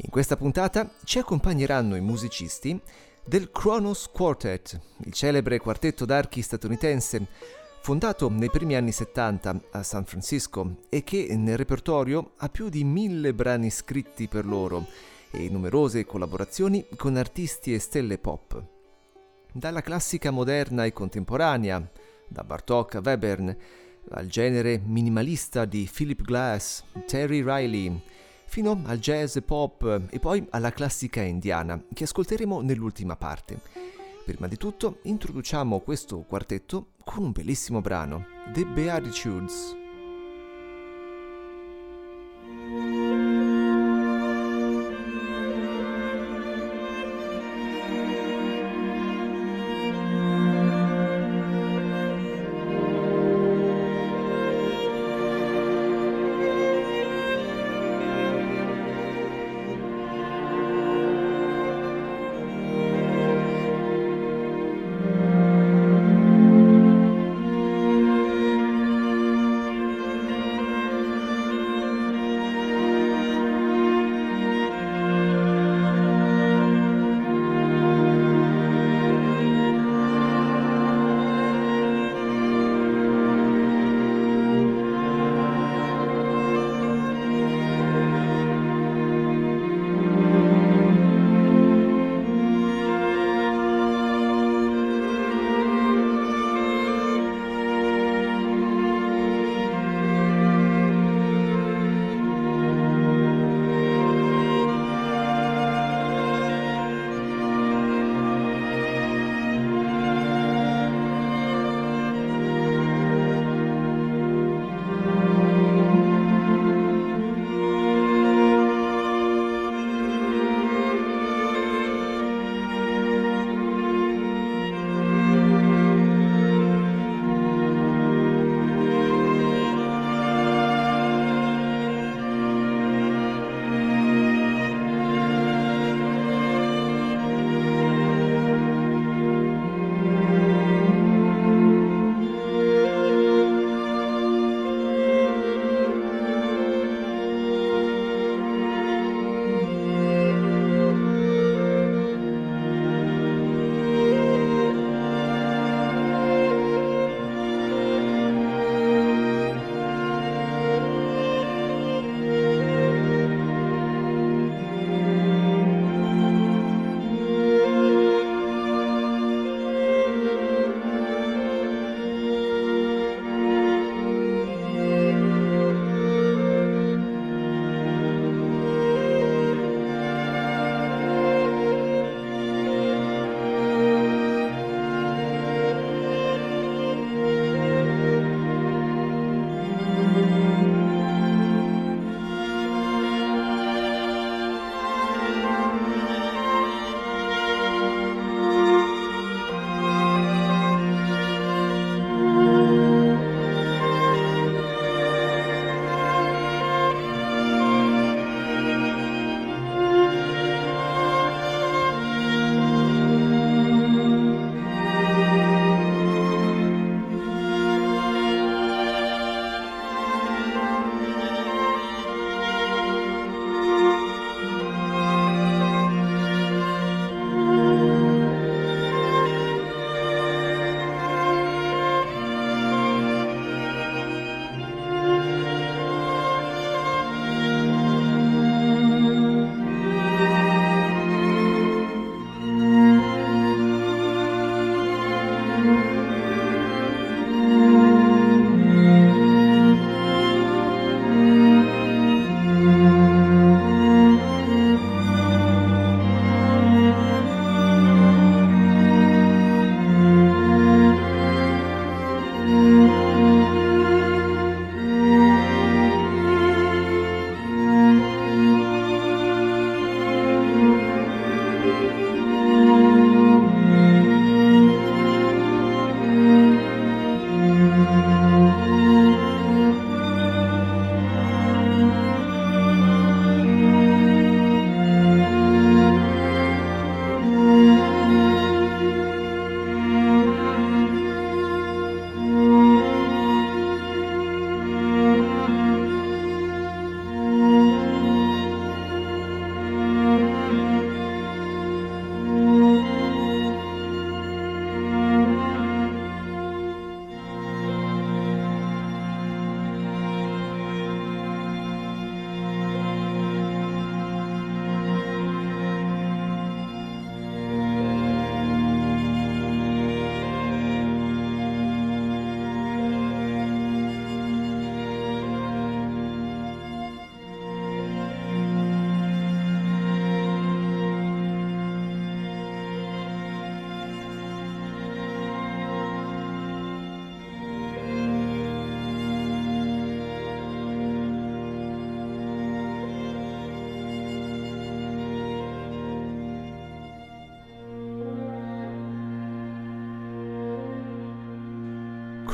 In questa puntata ci accompagneranno i musicisti del Kronos Quartet, il celebre quartetto d'archi statunitense, fondato nei primi anni 70 a San Francisco e che nel repertorio ha più di mille brani scritti per loro e numerose collaborazioni con artisti e stelle pop. Dalla classica moderna e contemporanea, da Bartok a Webern, al genere minimalista di Philip Glass, Terry Riley, fino al jazz pop e poi alla classica indiana, che ascolteremo nell'ultima parte. Prima di tutto introduciamo questo quartetto con un bellissimo brano, The Beatitudes.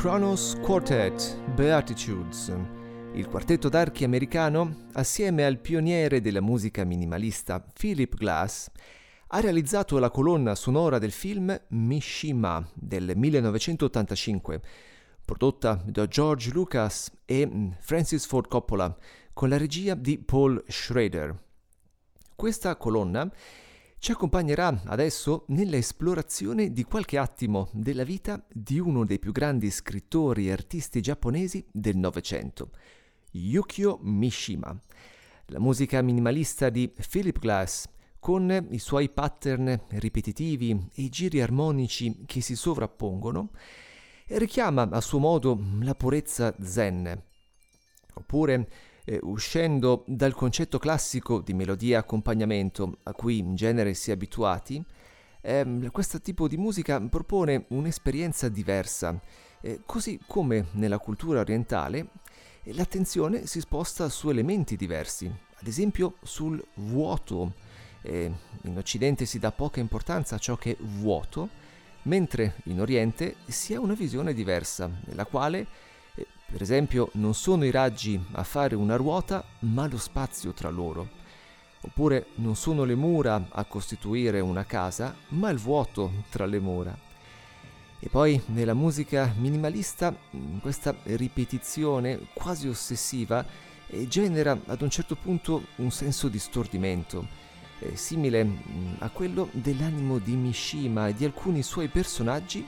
Kronos Quartet Beatitudes, il quartetto d'archi americano, assieme al pioniere della musica minimalista Philip Glass, ha realizzato la colonna sonora del film Mishima del 1985, prodotta da George Lucas e Francis Ford Coppola, con la regia di Paul Schrader. Questa colonna ci accompagnerà adesso nell'esplorazione di qualche attimo della vita di uno dei più grandi scrittori e artisti giapponesi del Novecento, Yukio Mishima. La musica minimalista di Philip Glass, con i suoi pattern ripetitivi e i giri armonici che si sovrappongono, richiama a suo modo la purezza zen. Oppure eh, uscendo dal concetto classico di melodia accompagnamento a cui in genere si è abituati, eh, questo tipo di musica propone un'esperienza diversa, eh, così come nella cultura orientale l'attenzione si sposta su elementi diversi, ad esempio sul vuoto. in Occidente si dà poca importanza a ciò che è vuoto, mentre in Oriente si ha una visione diversa, nella quale per esempio, non sono i raggi a fare una ruota, ma lo spazio tra loro. Oppure non sono le mura a costituire una casa, ma il vuoto tra le mura. E poi nella musica minimalista questa ripetizione quasi ossessiva eh, genera ad un certo punto un senso di stordimento, eh, simile a quello dell'animo di Mishima e di alcuni suoi personaggi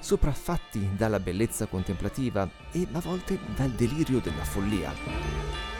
sopraffatti dalla bellezza contemplativa e a volte dal delirio della follia.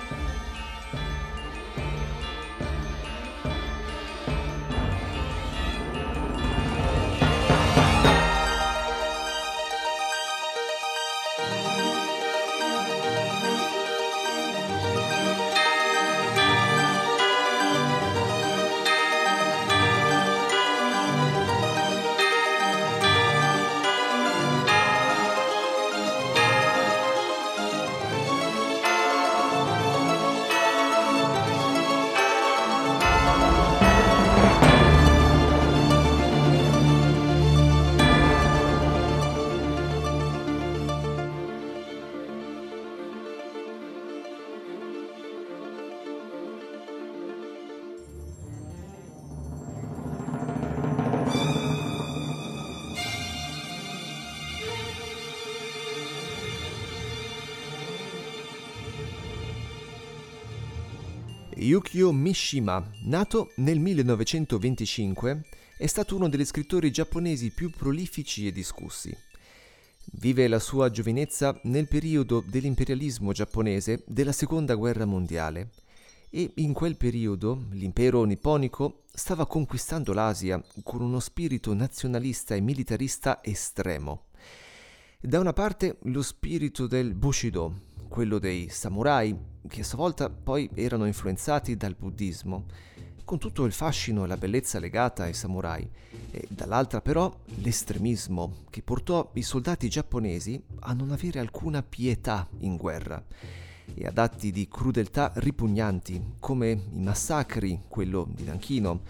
Yukio Mishima, nato nel 1925, è stato uno degli scrittori giapponesi più prolifici e discussi. Vive la sua giovinezza nel periodo dell'imperialismo giapponese della Seconda Guerra Mondiale e in quel periodo l'impero nipponico stava conquistando l'Asia con uno spirito nazionalista e militarista estremo. Da una parte lo spirito del Bushido, quello dei samurai, che a sua volta poi erano influenzati dal buddismo, con tutto il fascino e la bellezza legata ai samurai, e dall'altra però l'estremismo che portò i soldati giapponesi a non avere alcuna pietà in guerra e ad atti di crudeltà ripugnanti come i massacri, quello di Nanchino,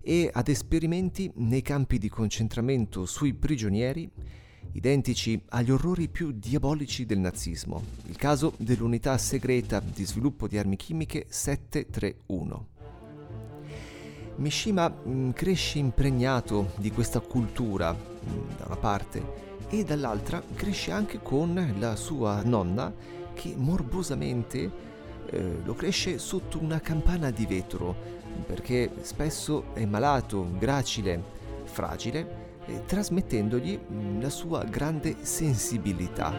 e ad esperimenti nei campi di concentramento sui prigionieri identici agli orrori più diabolici del nazismo, il caso dell'unità segreta di sviluppo di armi chimiche 731. Mishima mm, cresce impregnato di questa cultura, mm, da una parte, e dall'altra cresce anche con la sua nonna che morbosamente eh, lo cresce sotto una campana di vetro, perché spesso è malato, gracile, fragile trasmettendogli mm, la sua grande sensibilità.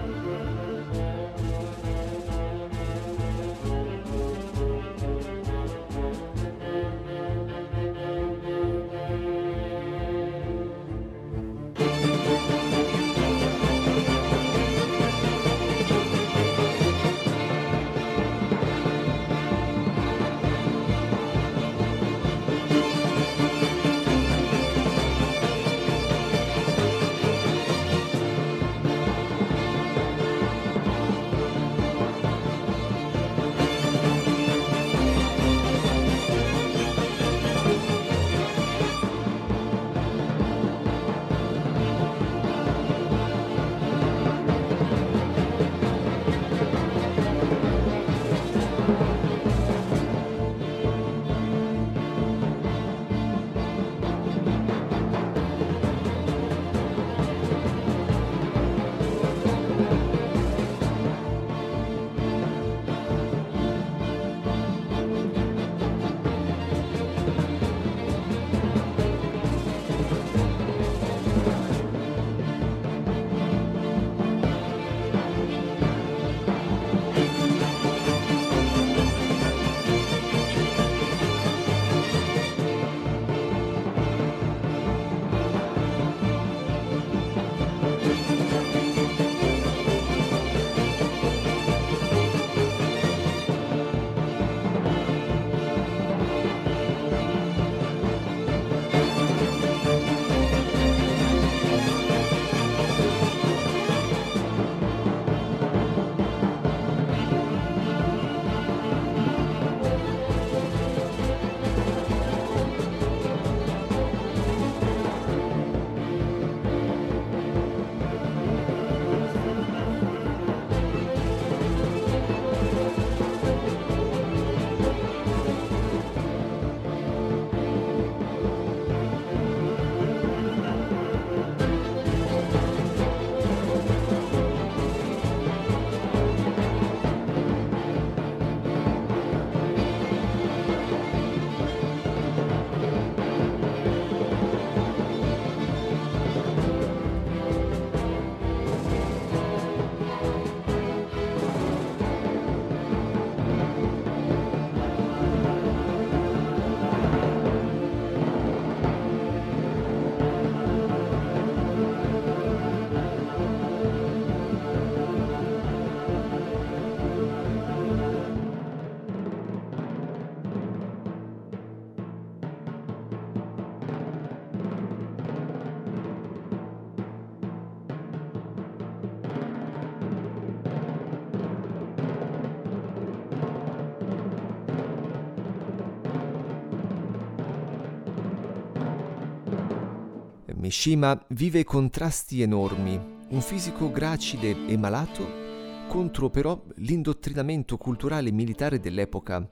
Mishima vive contrasti enormi, un fisico gracile e malato contro però l'indottrinamento culturale e militare dell'epoca,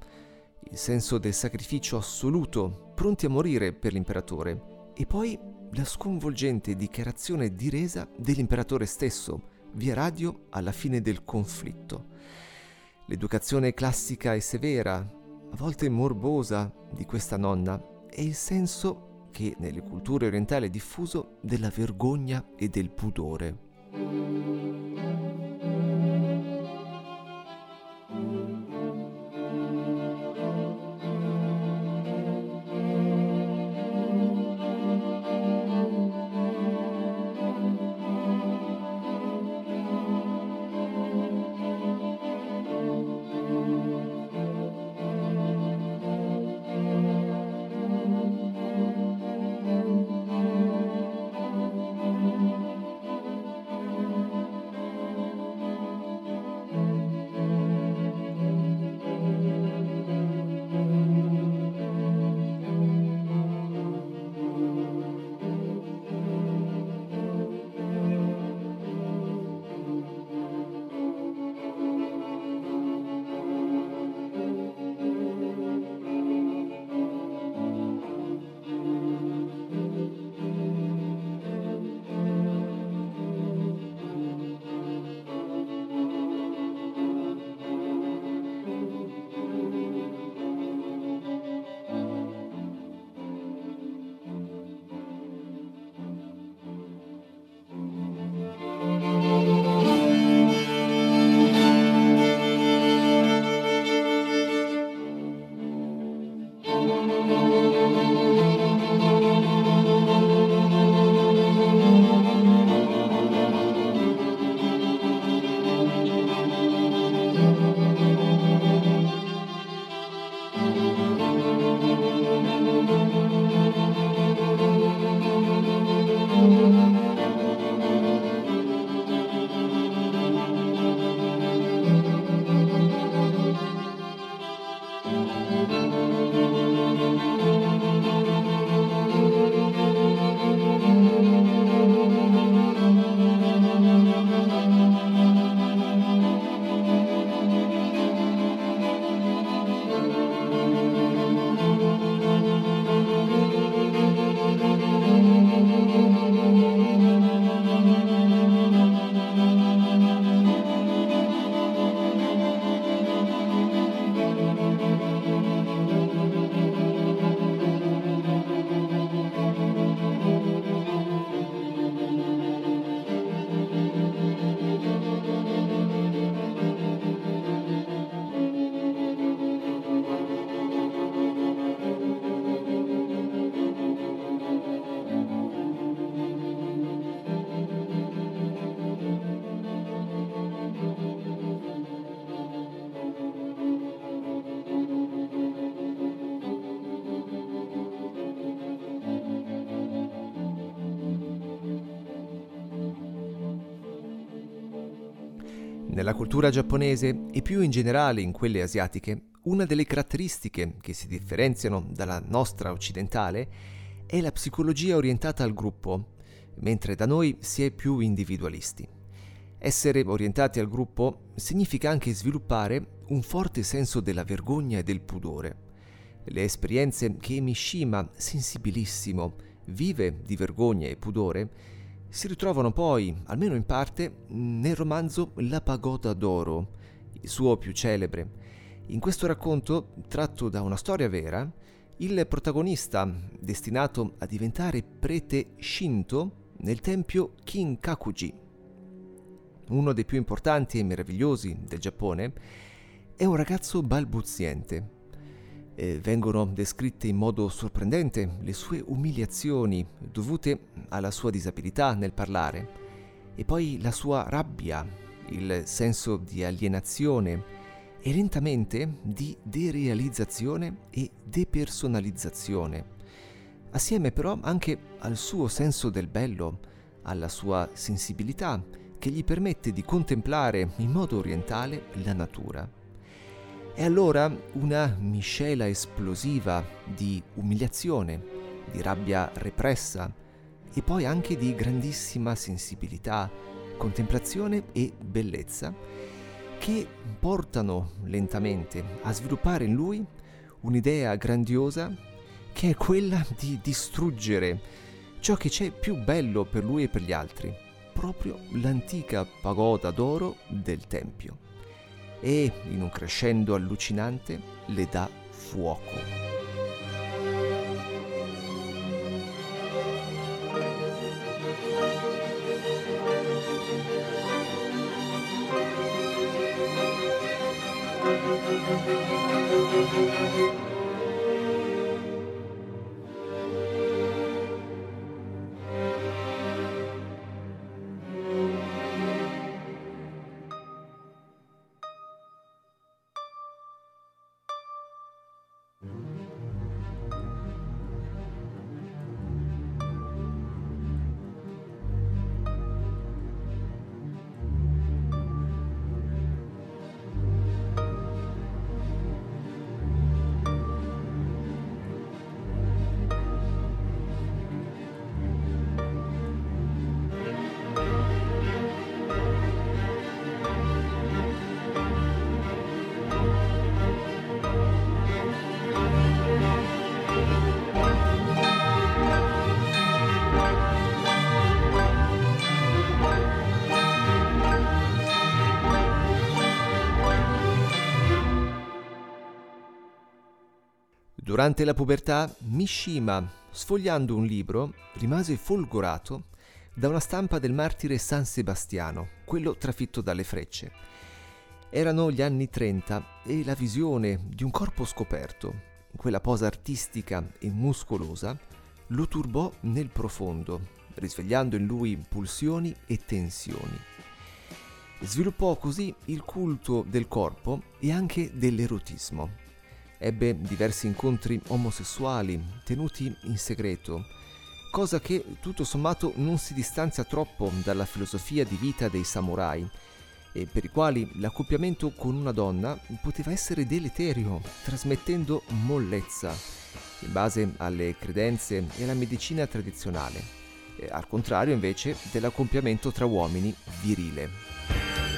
il senso del sacrificio assoluto, pronti a morire per l'imperatore, e poi la sconvolgente dichiarazione di resa dell'imperatore stesso, via radio alla fine del conflitto. L'educazione classica e severa, a volte morbosa, di questa nonna è il senso che nelle culture orientali è diffuso della vergogna e del pudore. Nella cultura giapponese e più in generale in quelle asiatiche, una delle caratteristiche che si differenziano dalla nostra occidentale è la psicologia orientata al gruppo, mentre da noi si è più individualisti. Essere orientati al gruppo significa anche sviluppare un forte senso della vergogna e del pudore. Le esperienze che Mishima, sensibilissimo, vive di vergogna e pudore si ritrovano poi, almeno in parte, nel romanzo La pagoda d'oro, il suo più celebre. In questo racconto, tratto da una storia vera, il protagonista, destinato a diventare prete Shinto nel tempio Kinkakuji, uno dei più importanti e meravigliosi del Giappone, è un ragazzo balbuziente, eh, vengono descritte in modo sorprendente le sue umiliazioni dovute alla sua disabilità nel parlare e poi la sua rabbia, il senso di alienazione e lentamente di derealizzazione e depersonalizzazione, assieme però anche al suo senso del bello, alla sua sensibilità che gli permette di contemplare in modo orientale la natura. E allora una miscela esplosiva di umiliazione, di rabbia repressa e poi anche di grandissima sensibilità, contemplazione e bellezza che portano lentamente a sviluppare in lui un'idea grandiosa che è quella di distruggere ciò che c'è più bello per lui e per gli altri, proprio l'antica pagoda d'oro del Tempio. E, in un crescendo allucinante, le dà fuoco. Mm-hmm. Durante la pubertà, Mishima, sfogliando un libro, rimase folgorato da una stampa del martire San Sebastiano, quello trafitto dalle frecce. Erano gli anni 30 e la visione di un corpo scoperto, quella posa artistica e muscolosa, lo turbò nel profondo, risvegliando in lui pulsioni e tensioni. Sviluppò così il culto del corpo e anche dell'erotismo ebbe diversi incontri omosessuali tenuti in segreto, cosa che tutto sommato non si distanzia troppo dalla filosofia di vita dei samurai, e per i quali l'accoppiamento con una donna poteva essere deleterio, trasmettendo mollezza, in base alle credenze e alla medicina tradizionale, al contrario invece dell'accoppiamento tra uomini virile.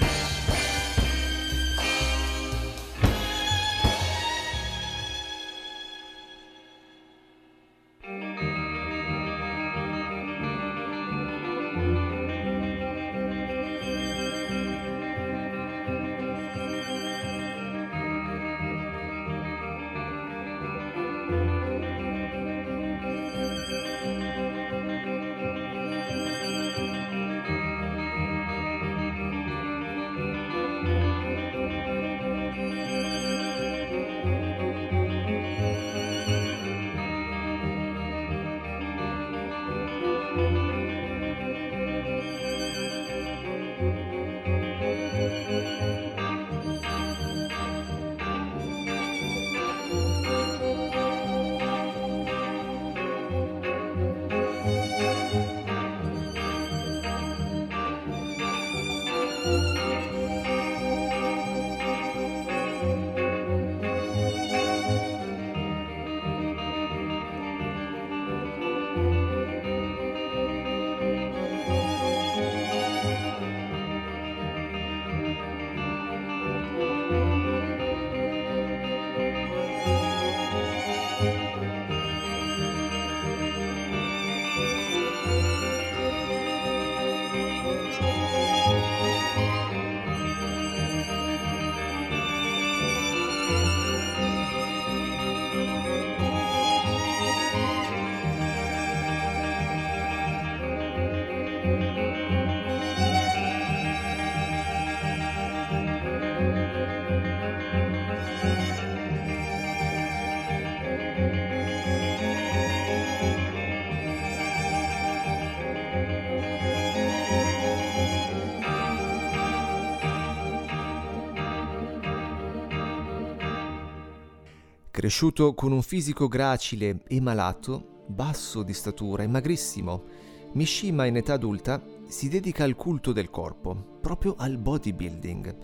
Cresciuto con un fisico gracile e malato, basso di statura e magrissimo, Mishima in età adulta si dedica al culto del corpo, proprio al bodybuilding,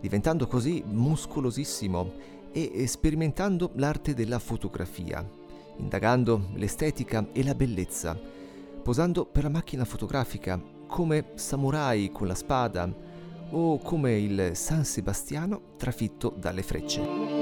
diventando così muscolosissimo e sperimentando l'arte della fotografia, indagando l'estetica e la bellezza, posando per la macchina fotografica, come samurai con la spada o come il San Sebastiano trafitto dalle frecce.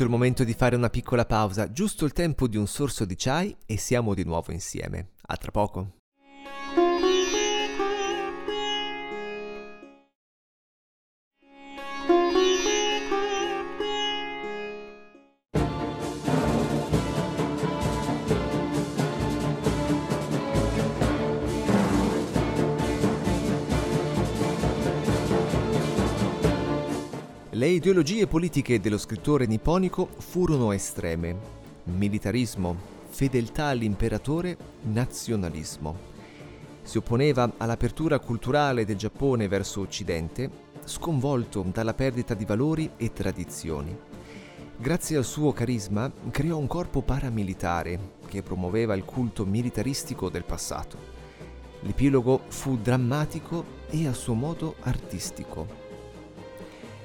Giunto il momento di fare una piccola pausa, giusto il tempo di un sorso di chai e siamo di nuovo insieme. A tra poco. Ideologie politiche dello scrittore nipponico furono estreme. Militarismo, fedeltà all'imperatore, nazionalismo. Si opponeva all'apertura culturale del Giappone verso Occidente, sconvolto dalla perdita di valori e tradizioni. Grazie al suo carisma creò un corpo paramilitare che promuoveva il culto militaristico del passato. L'epilogo fu drammatico e a suo modo artistico.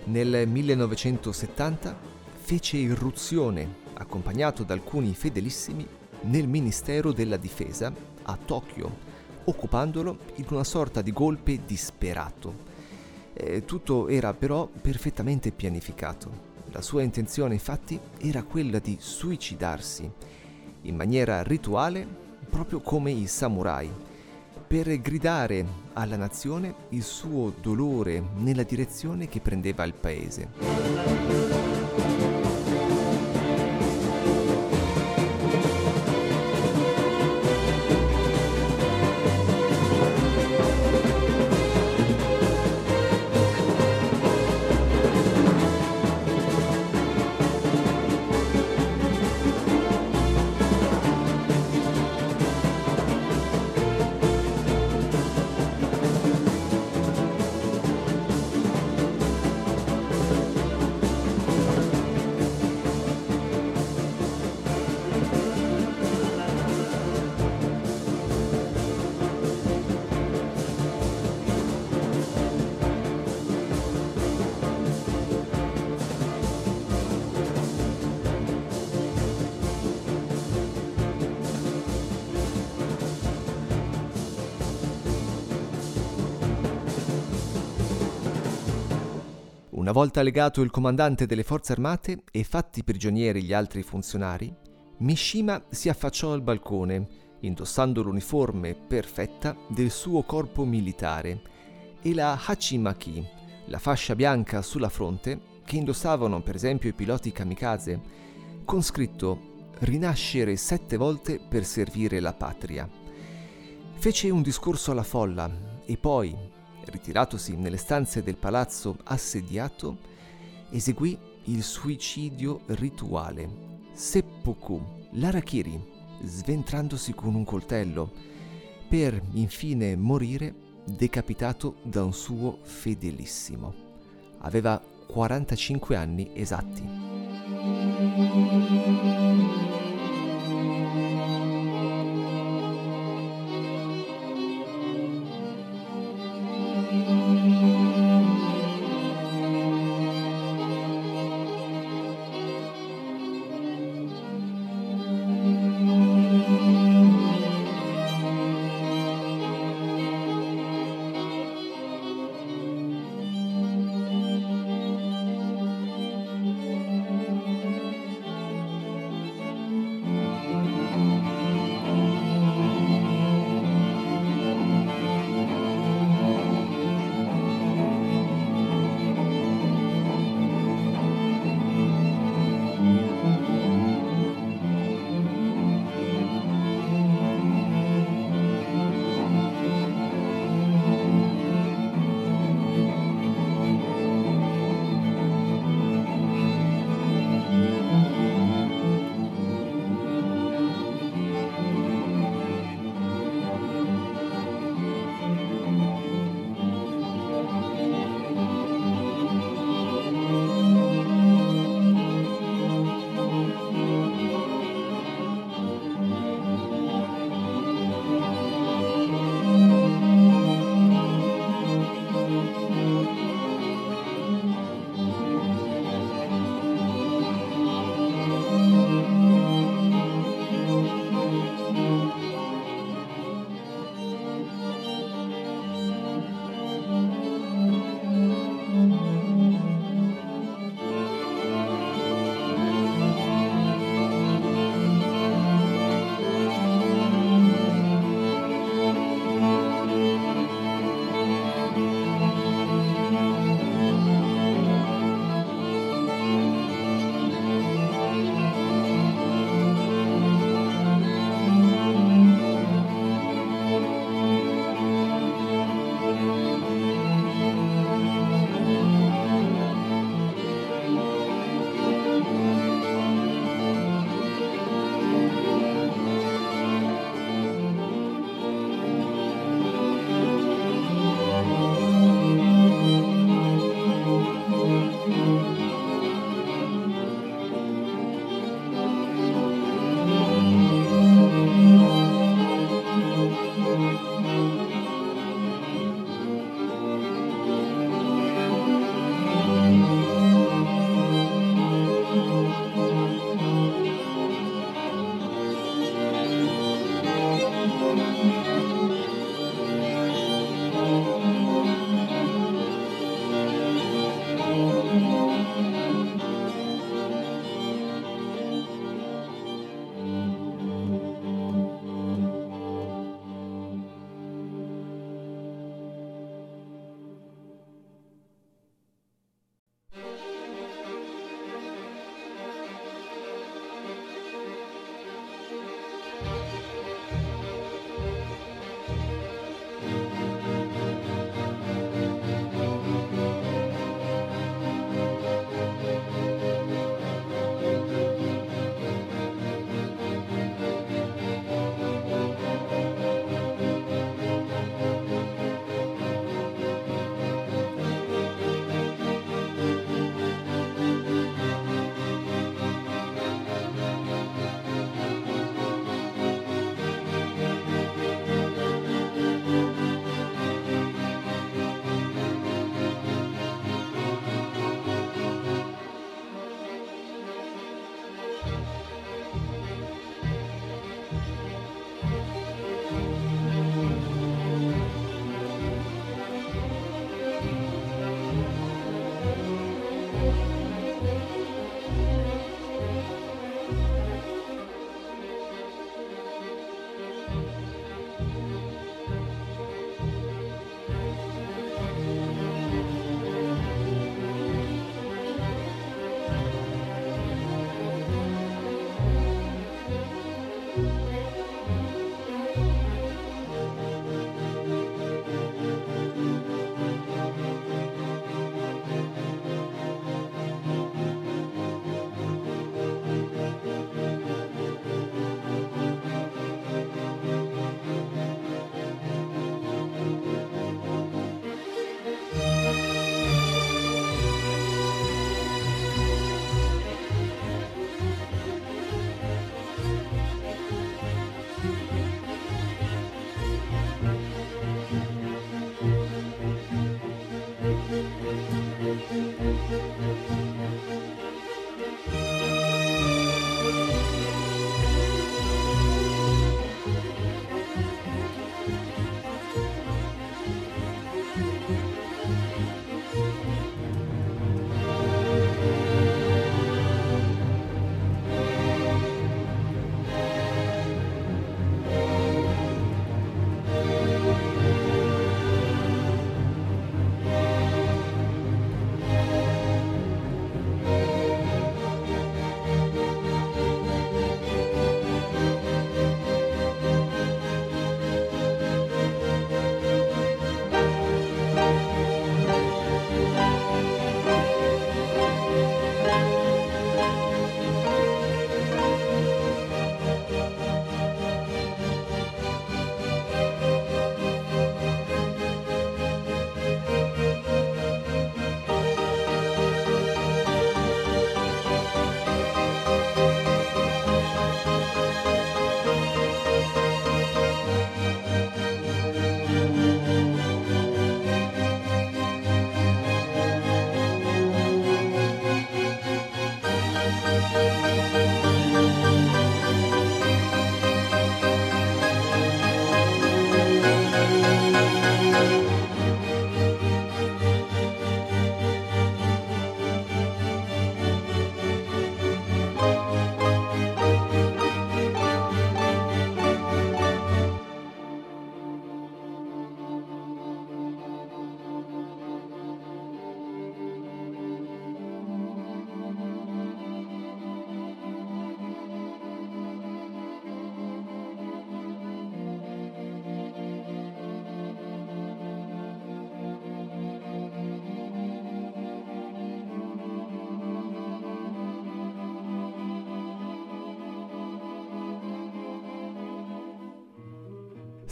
Nel 1970 fece irruzione, accompagnato da alcuni fedelissimi, nel Ministero della Difesa a Tokyo, occupandolo in una sorta di golpe disperato. Eh, tutto era però perfettamente pianificato. La sua intenzione infatti era quella di suicidarsi, in maniera rituale, proprio come i samurai, per gridare alla nazione il suo dolore nella direzione che prendeva il paese. Volta legato il comandante delle forze armate e fatti prigionieri gli altri funzionari, Mishima si affacciò al balcone, indossando l'uniforme perfetta del suo corpo militare e la Hachimaki, la fascia bianca sulla fronte che indossavano per esempio i piloti kamikaze, con scritto Rinascere sette volte per servire la patria. Fece un discorso alla folla e poi, ritiratosi nelle stanze del palazzo assediato, eseguì il suicidio rituale, seppuku, l'arakiri, sventrandosi con un coltello, per infine morire decapitato da un suo fedelissimo. Aveva 45 anni esatti.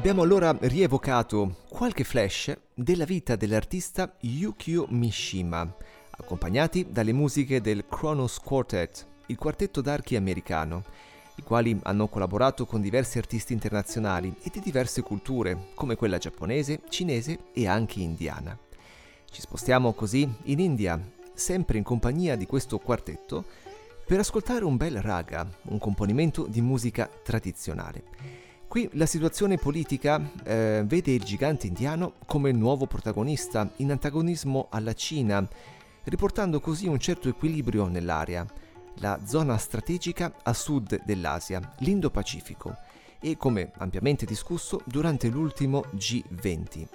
Abbiamo allora rievocato qualche flash della vita dell'artista Yukio Mishima, accompagnati dalle musiche del Kronos Quartet, il quartetto d'archi americano, i quali hanno collaborato con diversi artisti internazionali e di diverse culture, come quella giapponese, cinese e anche indiana. Ci spostiamo così in India, sempre in compagnia di questo quartetto, per ascoltare un bel raga, un componimento di musica tradizionale. Qui la situazione politica eh, vede il gigante indiano come nuovo protagonista, in antagonismo alla Cina, riportando così un certo equilibrio nell'area, la zona strategica a sud dell'Asia, l'Indo-Pacifico, e come ampiamente discusso durante l'ultimo G20.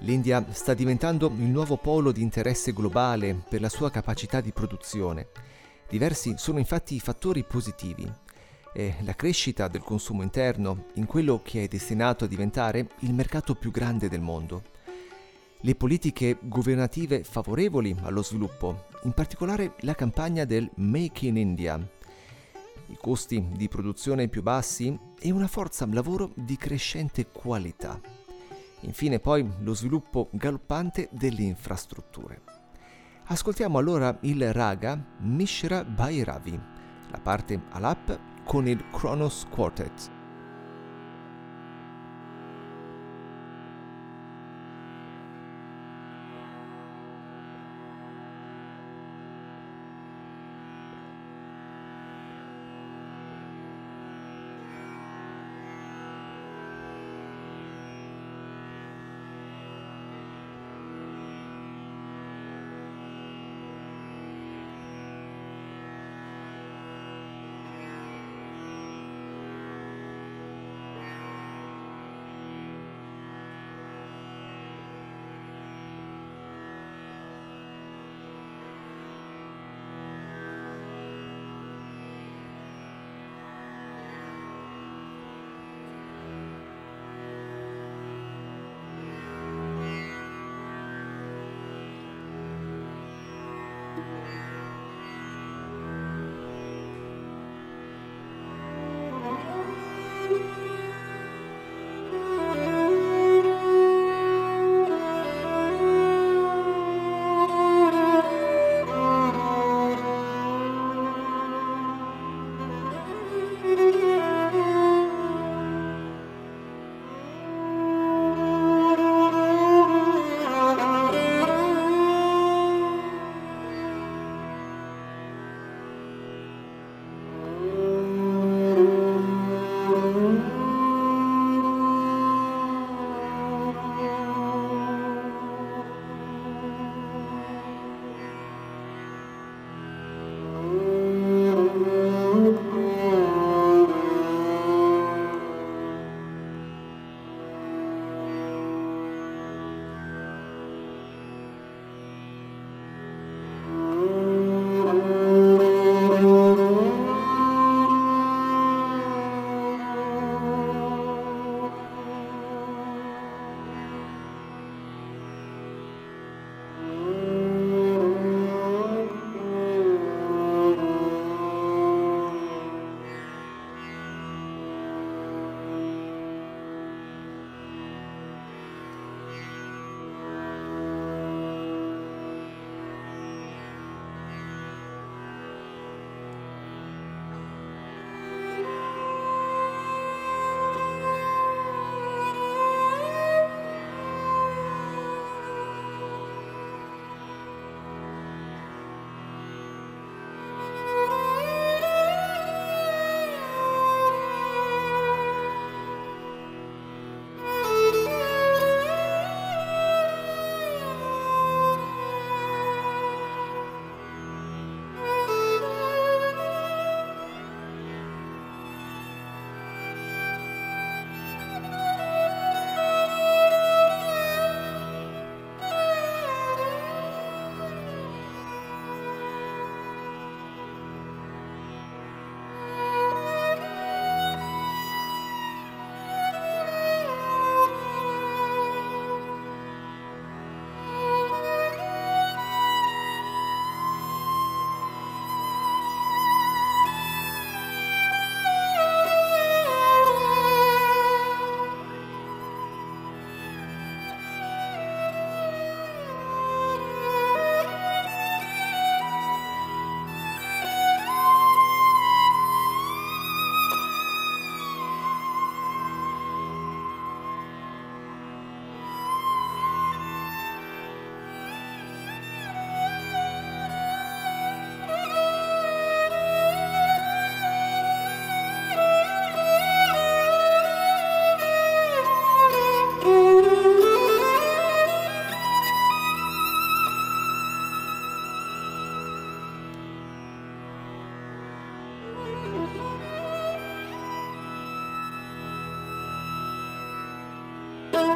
L'India sta diventando il nuovo polo di interesse globale per la sua capacità di produzione. Diversi sono infatti i fattori positivi. È la crescita del consumo interno in quello che è destinato a diventare il mercato più grande del mondo. Le politiche governative favorevoli allo sviluppo, in particolare la campagna del Make in India, i costi di produzione più bassi e una forza lavoro di crescente qualità. Infine poi lo sviluppo galoppante delle infrastrutture. Ascoltiamo allora il raga Mishra Bhairavi, la parte alap con il Kronos Quartet.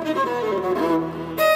Música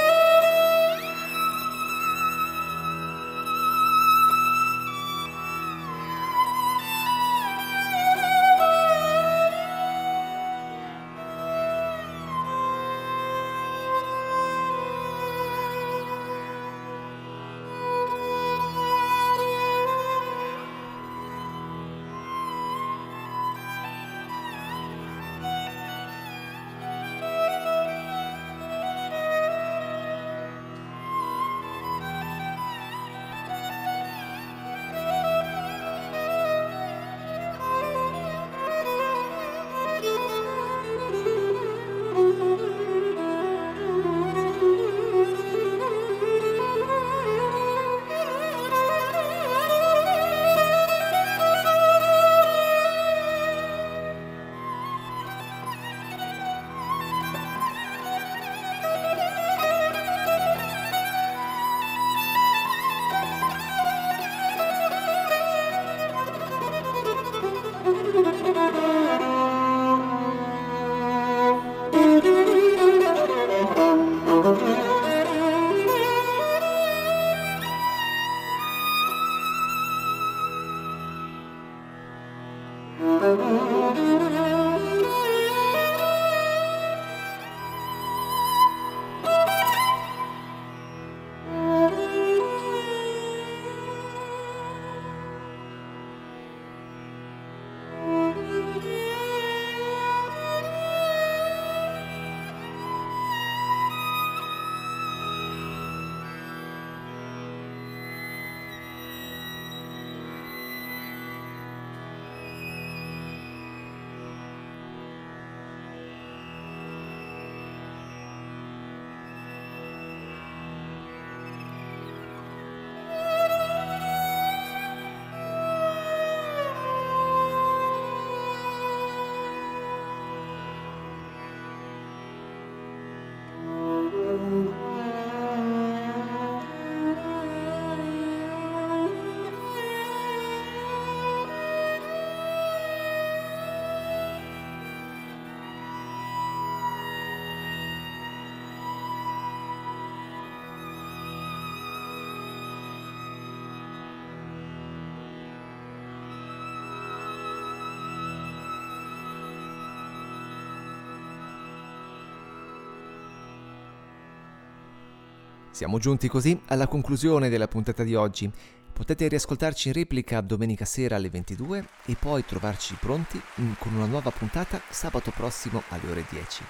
Siamo giunti così alla conclusione della puntata di oggi. Potete riascoltarci in replica domenica sera alle 22 e poi trovarci pronti con una nuova puntata sabato prossimo alle ore 10.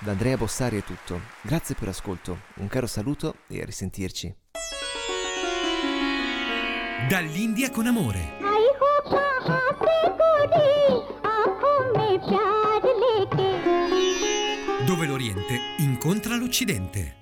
Da Andrea Bossari è tutto, grazie per l'ascolto, un caro saluto e a risentirci. Dall'India con amore. Dove l'Oriente incontra l'Occidente.